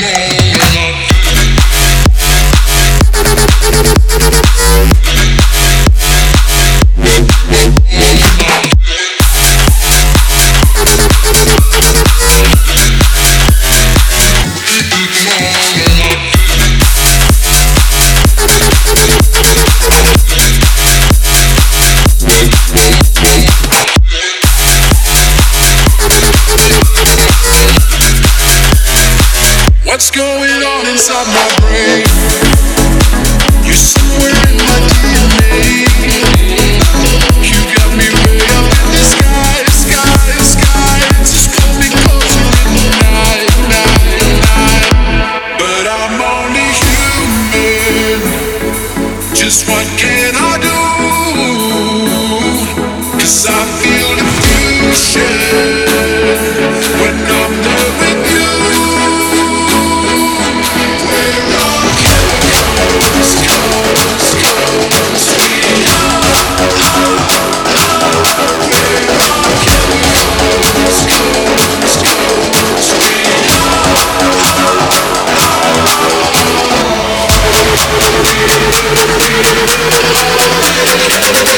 Yeah. What's going on inside my brain? You're somewhere in my DNA. You got me way up in the sky, sky, sky. Just call me closer in the night, night, night. But I'm only human. Just one game. Gracias.